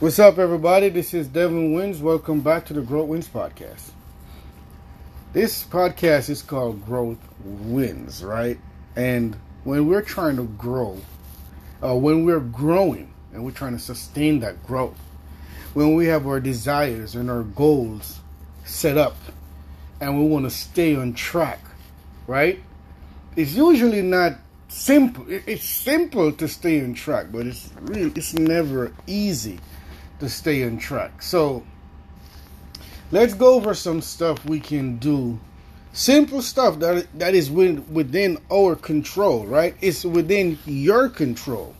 What's up, everybody? This is Devin Wins. Welcome back to the Growth Wins podcast. This podcast is called Growth Wins, right? And when we're trying to grow, uh, when we're growing and we're trying to sustain that growth, when we have our desires and our goals set up and we want to stay on track, right? It's usually not simple. It's simple to stay on track, but it's really it's never easy to stay on track. So let's go over some stuff we can do. Simple stuff that that is within our control, right? It's within your control.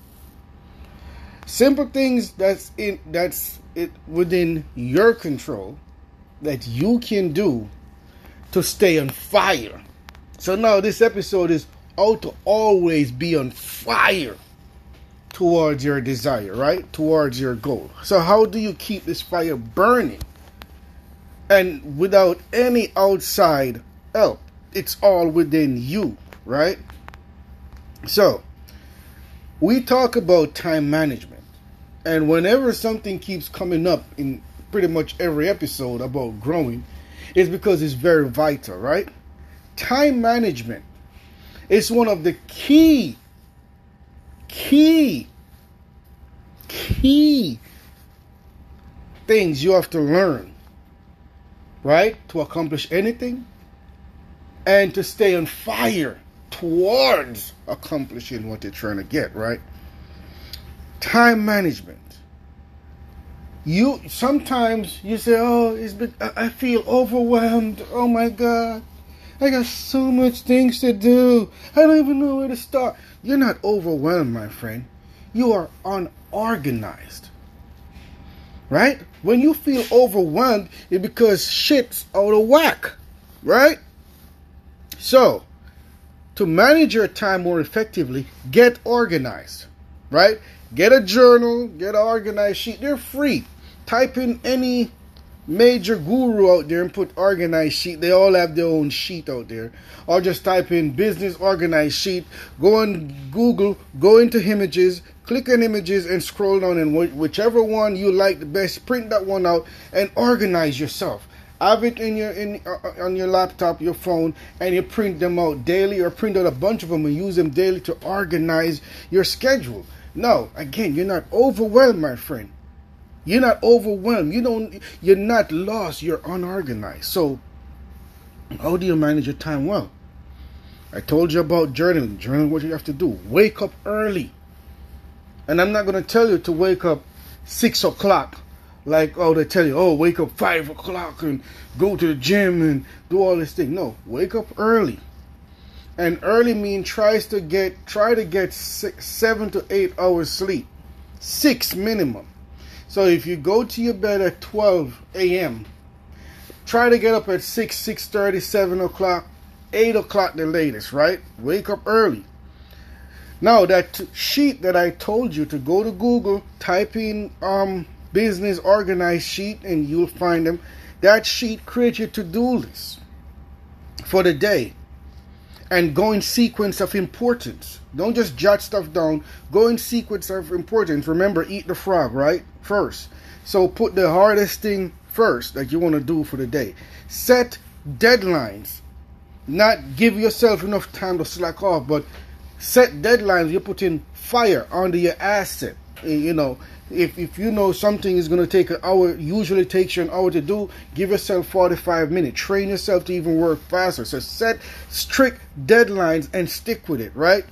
Simple things that's in that's it within your control that you can do to stay on fire. So now this episode is how to always be on fire towards your desire, right? Towards your goal. So, how do you keep this fire burning? And without any outside help, it's all within you, right? So, we talk about time management. And whenever something keeps coming up in pretty much every episode about growing, it's because it's very vital, right? Time management is one of the key key, key things you have to learn, right? To accomplish anything and to stay on fire towards accomplishing what you're trying to get, right? Time management. You sometimes you say, "Oh, it's been, I feel overwhelmed. Oh my God, I got so much things to do. I don't even know where to start." You're not overwhelmed, my friend. You are unorganized. Right? When you feel overwhelmed, it's because shit's out of whack. Right? So, to manage your time more effectively, get organized. Right? Get a journal, get an organized sheet. They're free. Type in any major guru out there and put organized sheet. They all have their own sheet out there. Or just type in business organized sheet. Go on Google, go into images, click on images and scroll down and whichever one you like the best, print that one out and organize yourself. Have it in your in uh, uh, on your laptop, your phone, and you print them out daily, or print out a bunch of them and use them daily to organize your schedule. No, again, you're not overwhelmed, my friend you're not overwhelmed. You don't you're not lost, you're unorganized. So how do you manage your time well? I told you about journaling. Journaling what you have to do. Wake up early. And I'm not gonna tell you to wake up six o'clock like oh they tell you oh wake up five o'clock and go to the gym and do all this thing no wake up early and early mean tries to get try to get six, seven to eight hours sleep six minimum so if you go to your bed at 12 a.m., try to get up at 6, 6.30, 7 o'clock, 8 o'clock the latest, right? Wake up early. Now that sheet that I told you to go to Google, type in um, business organized sheet and you'll find them. That sheet creates your to-do list for the day and go in sequence of importance. Don't just jot stuff down. Go in sequence of importance. Remember, eat the frog, right? First. So put the hardest thing first that you want to do for the day. Set deadlines. Not give yourself enough time to slack off, but set deadlines. You're putting fire under your asset. Eh, you know, if if you know something is going to take an hour usually takes you an hour to do give yourself 45 minutes. Train yourself to even work faster. So set strict deadlines and stick with it right?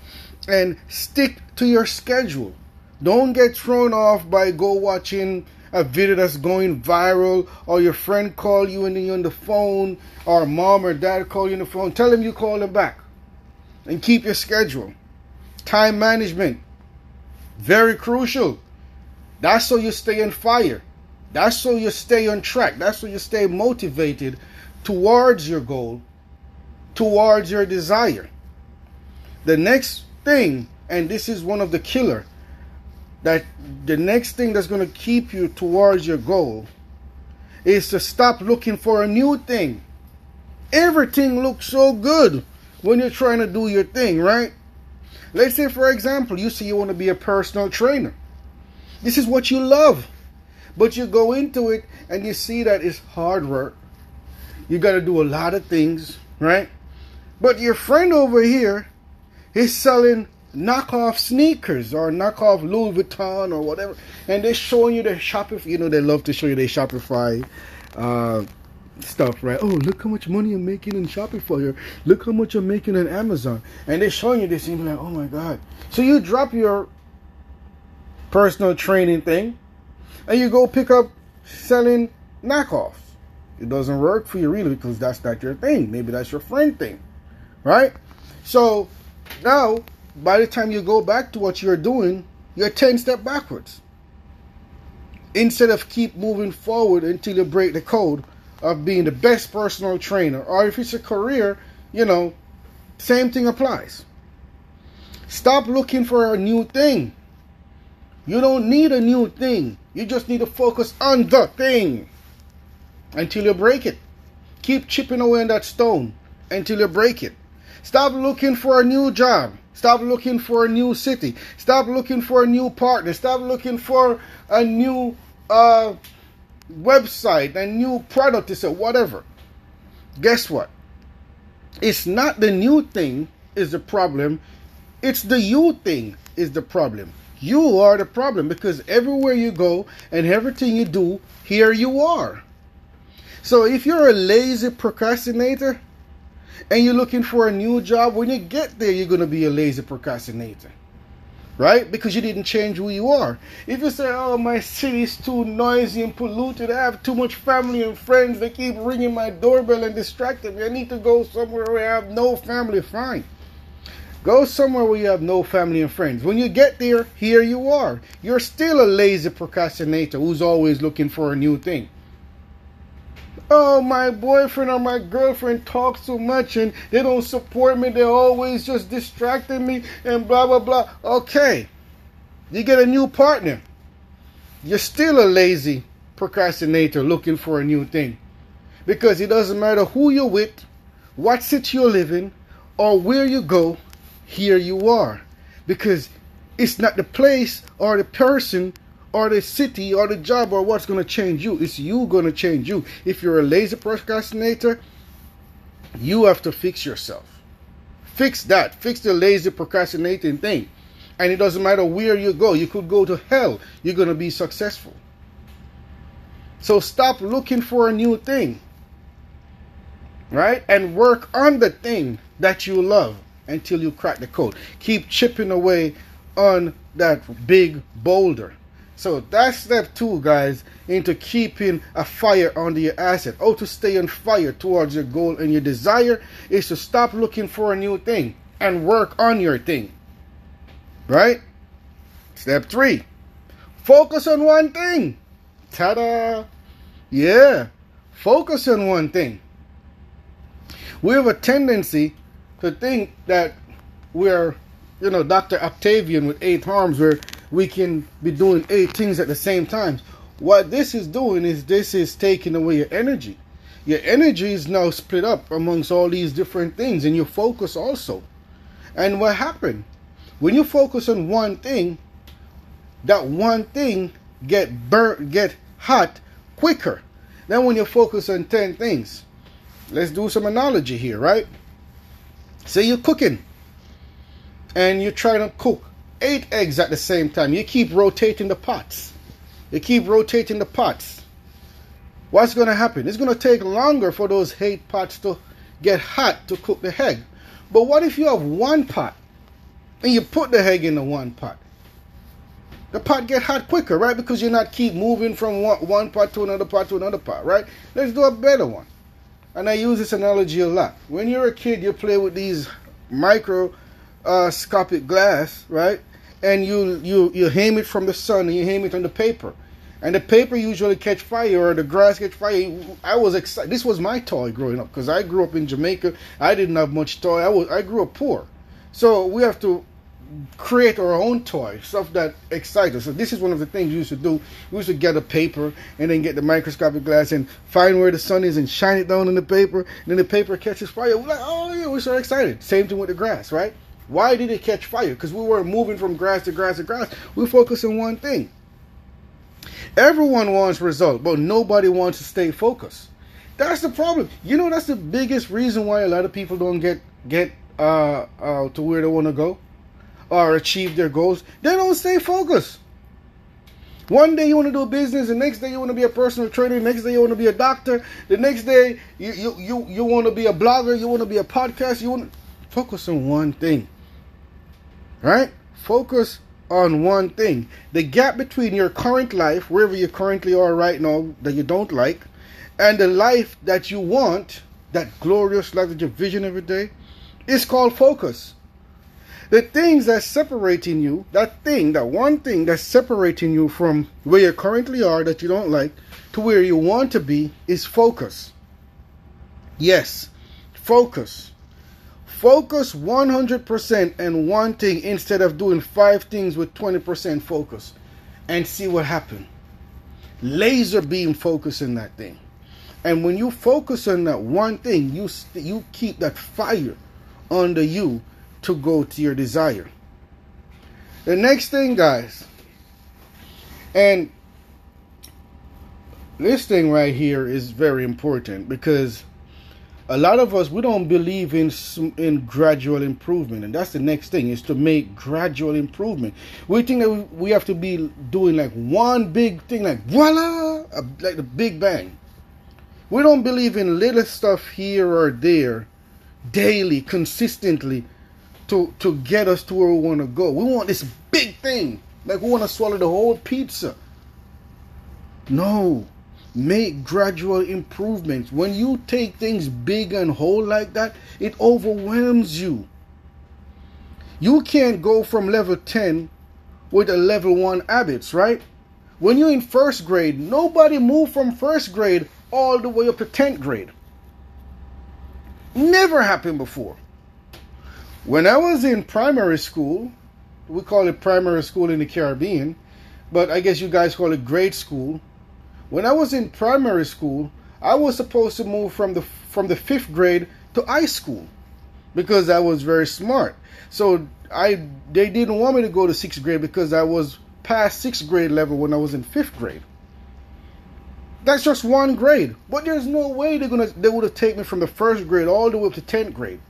And stick to your schedule. Don't get thrown off by go watching a video that's going viral or your friend call you and then you're on the phone or mom or dad call you on the phone. Tell them you call them back. And keep your schedule. Time management very crucial that's so you stay on fire. That's so you stay on track. That's so you stay motivated towards your goal, towards your desire. The next thing, and this is one of the killer, that the next thing that's going to keep you towards your goal is to stop looking for a new thing. Everything looks so good when you're trying to do your thing, right? Let's say, for example, you say you want to be a personal trainer. This is what you love. But you go into it and you see that it's hard work. You got to do a lot of things, right? But your friend over here is selling knockoff sneakers or knockoff Louis Vuitton or whatever, and they're showing you their Shopify. You know, they love to show you their Shopify uh, stuff, right? Oh, look how much money I'm making in Shopify, or look how much I'm making on Amazon, and they're showing you this, and you're like, oh my god. So you drop your personal training thing, and you go pick up selling knockoffs. It doesn't work for you really because that's not your thing. Maybe that's your friend thing, right? So now by the time you go back to what you're doing, you're 10 step backwards. Instead of keep moving forward until you break the code of being the best personal trainer, or if it's a career, you know, same thing applies. Stop looking for a new thing. You don't need a new thing. You just need to focus on the thing until you break it. Keep chipping away on that stone until you break it. Stop looking for a new job. Stop looking for a new city. Stop looking for a new partner. Stop looking for a new uh, website, a new product to sell, whatever. Guess what? It's not the new thing is the problem. It's the you thing is the problem. You are the problem because everywhere you go and everything you do, here you are. So if you're a lazy procrastinator, and you're looking for a new job, when you get there, you're going to be a lazy procrastinator. Right? Because you didn't change who you are. If you say, oh, my city's too noisy and polluted, I have too much family and friends, they keep ringing my doorbell and distracting me, I need to go somewhere where I have no family, fine. Go somewhere where you have no family and friends. When you get there, here you are. You're still a lazy procrastinator who's always looking for a new thing oh, my boyfriend or my girlfriend talks too much and they don't support me. They're always just distracting me and blah, blah, blah. Okay. You get a new partner. You're still a lazy procrastinator looking for a new thing. Because it doesn't matter who you're with, what city you live in, or where you go, here you are. Because it's not the place or the person or the city or the job or what's going to change you. It's you going to change you. If you're a lazy procrastinator, you have to fix yourself. Fix that. Fix the lazy procrastinating thing. And it doesn't matter where you go. You could go to hell. You're going to be successful. So stop looking for a new thing. Right? And work on the thing that you love until you crack the code. Keep chipping away on that big boulder. So that's step two, guys, into keeping a fire under your asset. How to stay on fire towards your goal and your desire is to stop looking for a new thing and work on your thing. Right? Step three, focus on one thing. Ta da! Yeah, focus on one thing. We have a tendency to think that we're, you know, Dr. Octavian with eight arms, where we can be doing eight things at the same time. What this is doing is this is taking away your energy. Your energy is now split up amongst all these different things and your focus also. And what happened? When you focus on one thing, that one thing get burnt, get hot quicker than when you focus on 10 things. Let's do some analogy here, right? Say you're cooking and you're trying to cook eight eggs at the same time. You keep rotating the pots. You keep rotating the pots. What's going to happen? It's going to take longer for those eight pots to get hot to cook the egg. But what if you have one pot and you put the egg in the one pot? The pot get hot quicker, right? Because you're not keep moving from one, one pot to another pot to another pot, right? Let's do a better one. And I use this analogy a lot. When you're a kid, you play with these micro uh, glass, right? And you you you aim it from the sun and you aim it on the paper, and the paper usually catch fire or the grass catch fire. I was excited. This was my toy growing up because I grew up in Jamaica. I didn't have much toy. I was I grew up poor, so we have to create our own toy, stuff that excites us. So this is one of the things we used to do. We used to get a paper and then get the microscopic glass and find where the sun is and shine it down on the paper. And then the paper catches fire. We're like, oh yeah, we're so excited. Same thing with the grass, right? Why did it catch fire? Because we were moving from grass to grass to grass. We focus on one thing. Everyone wants result, but nobody wants to stay focused. That's the problem. You know, that's the biggest reason why a lot of people don't get get uh, uh, to where they want to go or achieve their goals. They don't stay focused. One day you want to do business, the next day you want to be a personal trainer, the next day you want to be a doctor, the next day you you you, you want to be a blogger, you want to be a podcast, you want to focus on one thing. Right? Focus on one thing. The gap between your current life, wherever you currently are right now, that you don't like, and the life that you want, that glorious life that you vision every day, is called focus. The things that's separating you, that thing, that one thing that's separating you from where you currently are that you don't like to where you want to be is focus. Yes, focus. Focus 100% and one thing instead of doing five things with 20% focus and see what happens. Laser beam focus in that thing. And when you focus on that one thing, you you keep that fire under you to go to your desire. The next thing, guys, and this thing right here is very important because a lot of us we don't believe in in gradual improvement and that's the next thing is to make gradual improvement we think that we have to be doing like one big thing like voila like the big bang we don't believe in little stuff here or there daily consistently to to get us to where we want to go. We want this big thing. Like we want to swallow the whole pizza. No. Make gradual improvements. When you take things big and whole like that, it overwhelms you. You can't go from level 10 with a level 1 habits, right? When you're in first grade, nobody moved from first grade all the way up to 10th grade. Never happened before. When I was in primary school, we call it primary school in the Caribbean, but I guess you guys call it grade school. When I was in primary school, I was supposed to move from the from the fifth grade to high school because I was very smart. So I they didn't want me to go to sixth grade because I was past sixth grade level when I was in fifth grade. That's just one grade, but there's no way they're gonna they would have taken me from the first grade all the way up to tenth grade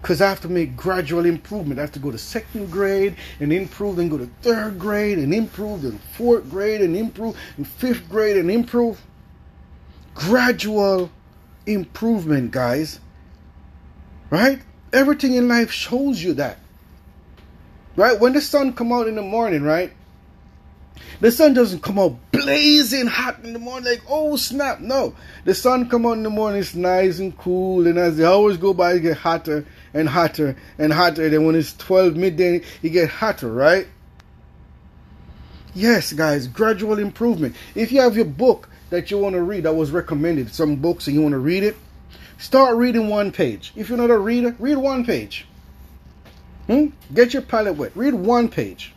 because I have to make gradual improvement. I have to go to second grade and improve, then go to third grade and improve, then fourth grade and improve, and fifth grade and improve. Gradual improvement, guys. Right? Everything in life shows you that. Right? When the sun come out in the morning, right? The sun doesn't come out blazing hot in the morning like, oh snap. No. The sun come out in the morning, it's nice and cool, and as the hours go by, it get hotter and hotter and hotter. And then when it's 12 midday, it get hotter, right? Yes, guys, gradual improvement. If you have your book that you want to read that was recommended, some books and you want to read it, start reading one page. If you're not a reader, read one page. Hmm? Get your palate wet. Read one page.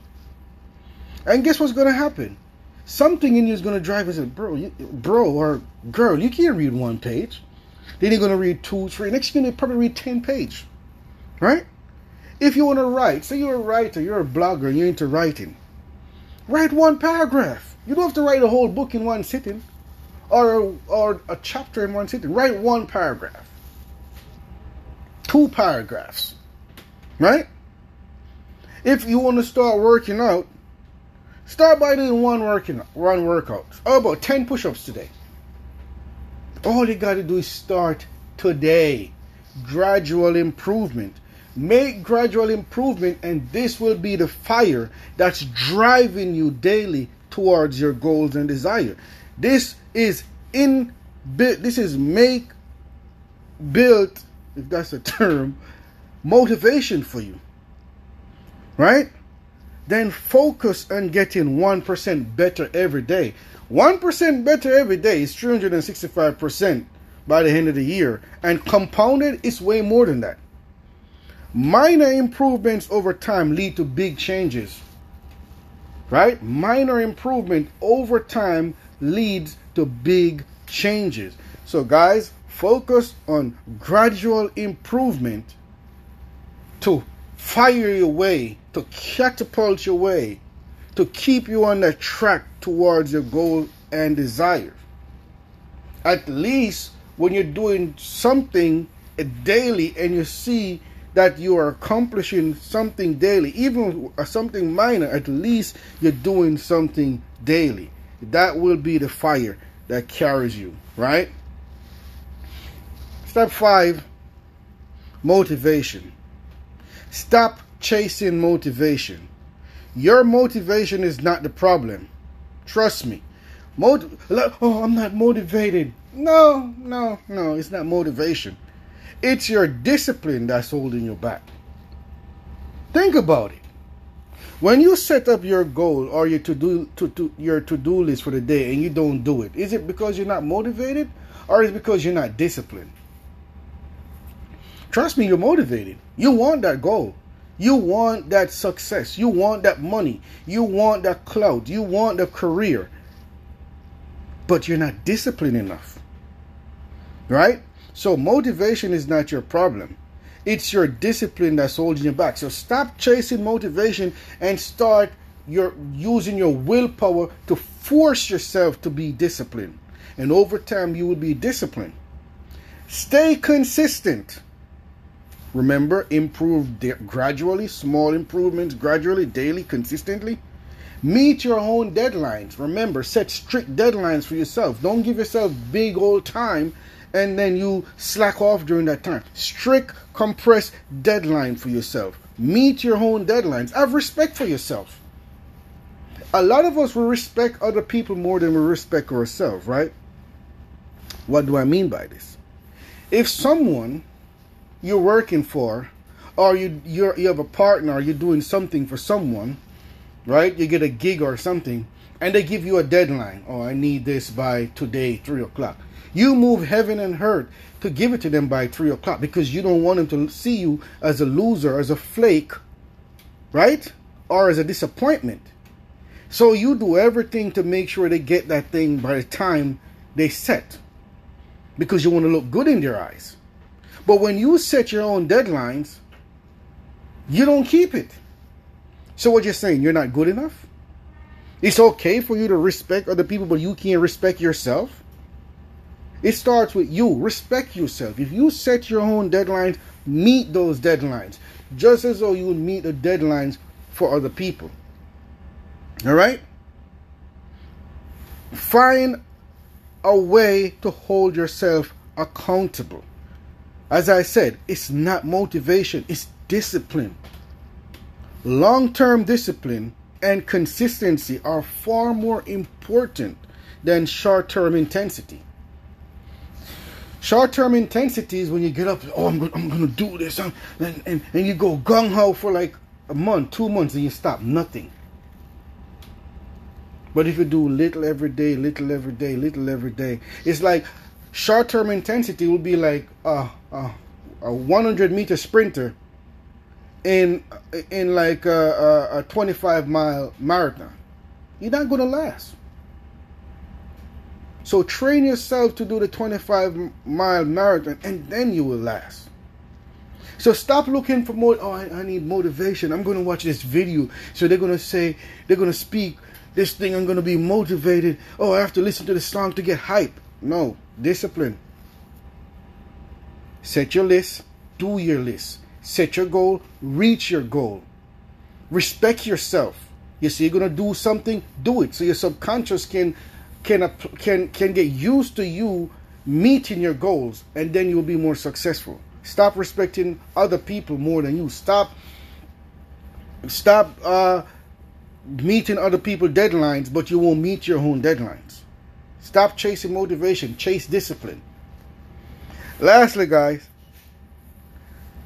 And guess what's going to happen? Something in you is going to drive you say, bro, you, bro or girl, you can't read one page. Then you're going to read two, three. Next, you're going to probably read 10 page. Right? If you want to write, say you're a writer, you're a blogger, you're into writing. Write one paragraph. You don't have to write a whole book in one sitting or, or a chapter in one sitting. Write one paragraph. Two paragraphs. Right? If you want to start working out, start by doing one working one workout. How about 10 push-ups today? All you got to do is start today. Gradual improvement. Make gradual improvement, and this will be the fire that's driving you daily towards your goals and desire. This is in this is make built, if that's a term, motivation for you. Right? Then focus on getting 1% better every day. 1% better every day is 365% by the end of the year. And compounded, it's way more than that. Minor improvements over time lead to big changes. Right? Minor improvement over time leads to big changes. So, guys, focus on gradual improvement to fire your way, to catapult your way to keep you on the track towards your goal and desire. At least when you're doing something daily and you see that you are accomplishing something daily, even something minor, at least you're doing something daily. That will be the fire that carries you, right? Step five motivation. Stop chasing motivation. Your motivation is not the problem. Trust me. Mot- oh, I'm not motivated. No, no, no, it's not motivation. It's your discipline that's holding you back. Think about it. When you set up your goal or your to do to, to your to do list for the day and you don't do it, is it because you're not motivated or is it because you're not disciplined? Trust me, you're motivated. You want that goal. You want that success. You want that money. You want that clout. You want the career. But you're not disciplined enough. Right? So motivation is not your problem. It's your discipline that's holding you back. So stop chasing motivation and start your using your willpower to force yourself to be disciplined. And over time you will be disciplined. Stay consistent. Remember, improve gradually, small improvements gradually, daily, consistently. Meet your own deadlines. Remember, set strict deadlines for yourself. Don't give yourself big old time and then you slack off during that time. Strict, compressed deadline for yourself. Meet your own deadlines. Have respect for yourself. A lot of us will respect other people more than we respect ourselves, right? What do I mean by this? If someone you're working for, or you you you have a partner, you're doing something for someone, right? You get a gig or something, and they give you a deadline. Oh, I need this by today, three o'clock. You move heaven and earth to give it to them by three o'clock because you don't want them to see you as a loser, as a flake, right? Or as a disappointment. So you do everything to make sure they get that thing by the time they set because you want to look good in their eyes. But when you set your own deadlines, you don't keep it. So what you're saying, you're not good enough? It's okay for you to respect other people, but you can't respect yourself? It starts with you. Respect yourself. If you set your own deadlines, meet those deadlines. Just as though you would meet the deadlines for other people. All right? Find a way to hold yourself accountable. As I said, it's not motivation, it's discipline. Long term discipline and consistency are far more important than short term intensity. Short term intensity is when you get up, oh, I'm, I'm going to do this, and, and, and you go gung ho for like a month, two months, and you stop. Nothing. But if you do little every day, little every day, little every day, it's like short term intensity will be like a, a, a 100 meter sprinter in in like a, a, a 25 mile marathon. You're not going to last. So train yourself to do the 25 mile marathon and then you will last. So stop looking for more. Oh, I, I need motivation. I'm going to watch this video. So they're going to say, they're going to speak this thing. I'm going to be motivated. Oh, I have to listen to the song to get hype. No, discipline. Set your list, do your list. Set your goal, reach your goal. Respect yourself. You see, you're going to do something, do it. So your subconscious can can can can get used to you meeting your goals and then you'll be more successful. Stop respecting other people more than you. Stop stop uh, meeting other people's deadlines but you won't meet your own deadlines. Stop chasing motivation. Chase discipline. Lastly guys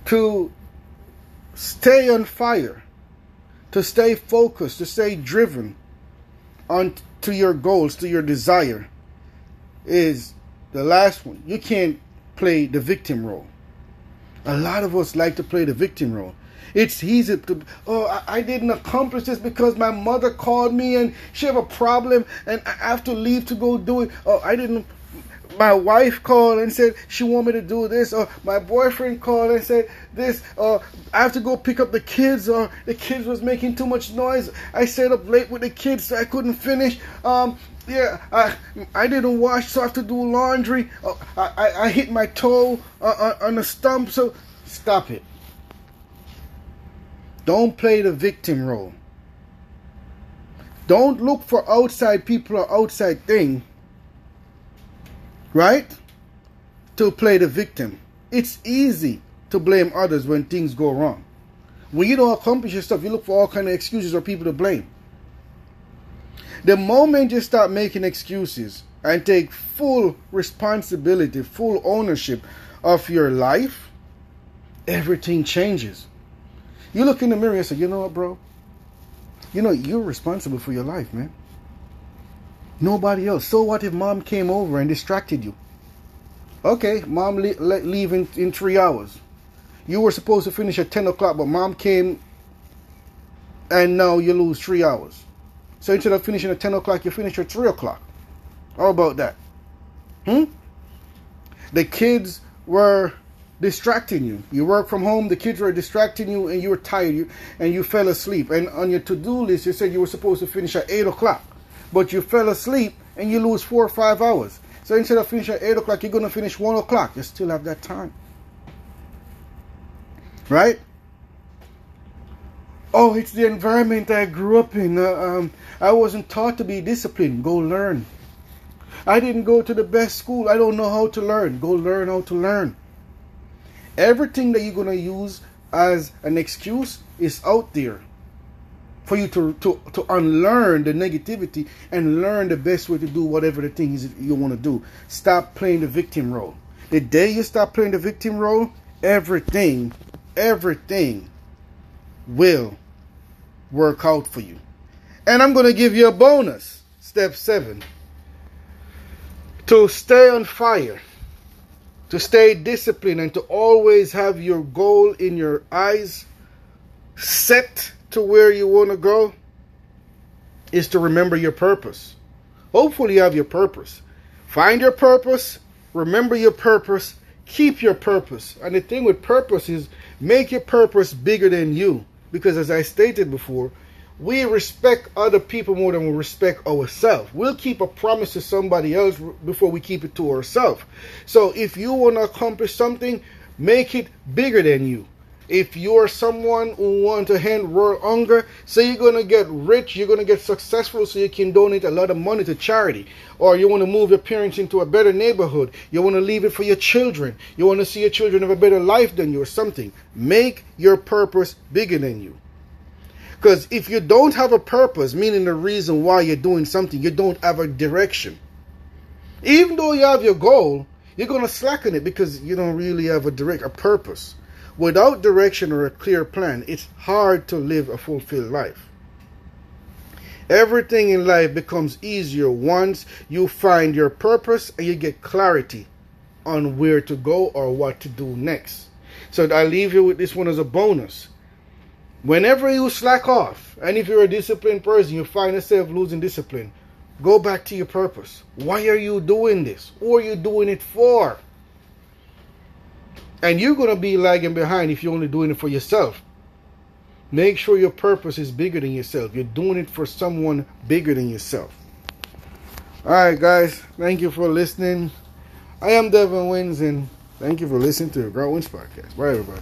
to stay on fire to stay focused to stay driven on to your goals, to your desire, is the last one. You can't play the victim role. A lot of us like to play the victim role. It's easy to, oh, I didn't accomplish this because my mother called me and she have a problem and I have to leave to go do it. Oh, I didn't, my wife called and said she want me to do this, or my boyfriend called and said this, or I have to go pick up the kids, or the kids was making too much noise. I stayed up late with the kids, so I couldn't finish. Um, yeah, I I didn't wash, so I have to do laundry. Oh, I, I, I hit my toe on, on the stump, so stop it. Don't play the victim role. Don't look for outside people or outside thing right? To play the victim. It's easy to blame others when things go wrong. When you don't accomplish your stuff, you look for all kind of excuses or people to blame. The moment you start making excuses and take full responsibility, full ownership of your life, everything changes. You look in the mirror and say, you know what, bro? You know, you're responsible for your life, man. Nobody else. So what if mom came over and distracted you? Okay, mom le- leave in, in three hours. You were supposed to finish at 10 o'clock, but mom came and now you lose three hours. So instead of finishing at 10 o'clock, you finish at 3 o'clock. How about that? Hmm? The kids were distracting you. You work from home, the kids were distracting you, and you were tired, you, and you fell asleep. And on your to do list, you said you were supposed to finish at 8 o'clock but you fell asleep and you lose four or five hours. So instead of finishing at 8 o'clock, you're going to finish 1 o'clock. You still have that time. Right? Oh, it's the environment I grew up in. Uh, um, I wasn't taught to be disciplined. Go learn. I didn't go to the best school. I don't know how to learn. Go learn how to learn. Everything that you're going to use as an excuse is out there for you to, to, to unlearn the negativity and learn the best way to do whatever the thing is you want to do. Stop playing the victim role. The day you stop playing the victim role, everything, everything will work out for you. And I'm going to give you a bonus. Step seven. To stay on fire, to stay disciplined, and to always have your goal in your eyes set to where you want to go is to remember your purpose. Hopefully, you have your purpose. Find your purpose, remember your purpose, keep your purpose. And the thing with purpose is make your purpose bigger than you. Because as I stated before, we respect other people more than we respect ourselves. We'll keep a promise to somebody else before we keep it to ourselves. So if you want to accomplish something, make it bigger than you if you're someone who want to end world hunger, say you're going to get rich, you're going to get successful so you can donate a lot of money to charity, or you want to move your parents into a better neighborhood, you want to leave it for your children, you want to see your children have a better life than you or something, make your purpose bigger than you. Because if you don't have a purpose, meaning the reason why you're doing something, you don't have a direction. Even though you have your goal, you're going to slacken it because you don't really have a direct a purpose. Without direction or a clear plan, it's hard to live a fulfilled life. Everything in life becomes easier once you find your purpose and you get clarity on where to go or what to do next. So I leave you with this one as a bonus. Whenever you slack off, and if you're a disciplined person, you find yourself losing discipline, go back to your purpose. Why are you doing this? Who are you doing it for? And you're going to be lagging behind if you're only doing it for yourself. Make sure your purpose is bigger than yourself. You're doing it for someone bigger than yourself. All right, guys. Thank you for listening. I am Devin Wins, and thank you for listening to the Grow Wins podcast. Bye, everybody.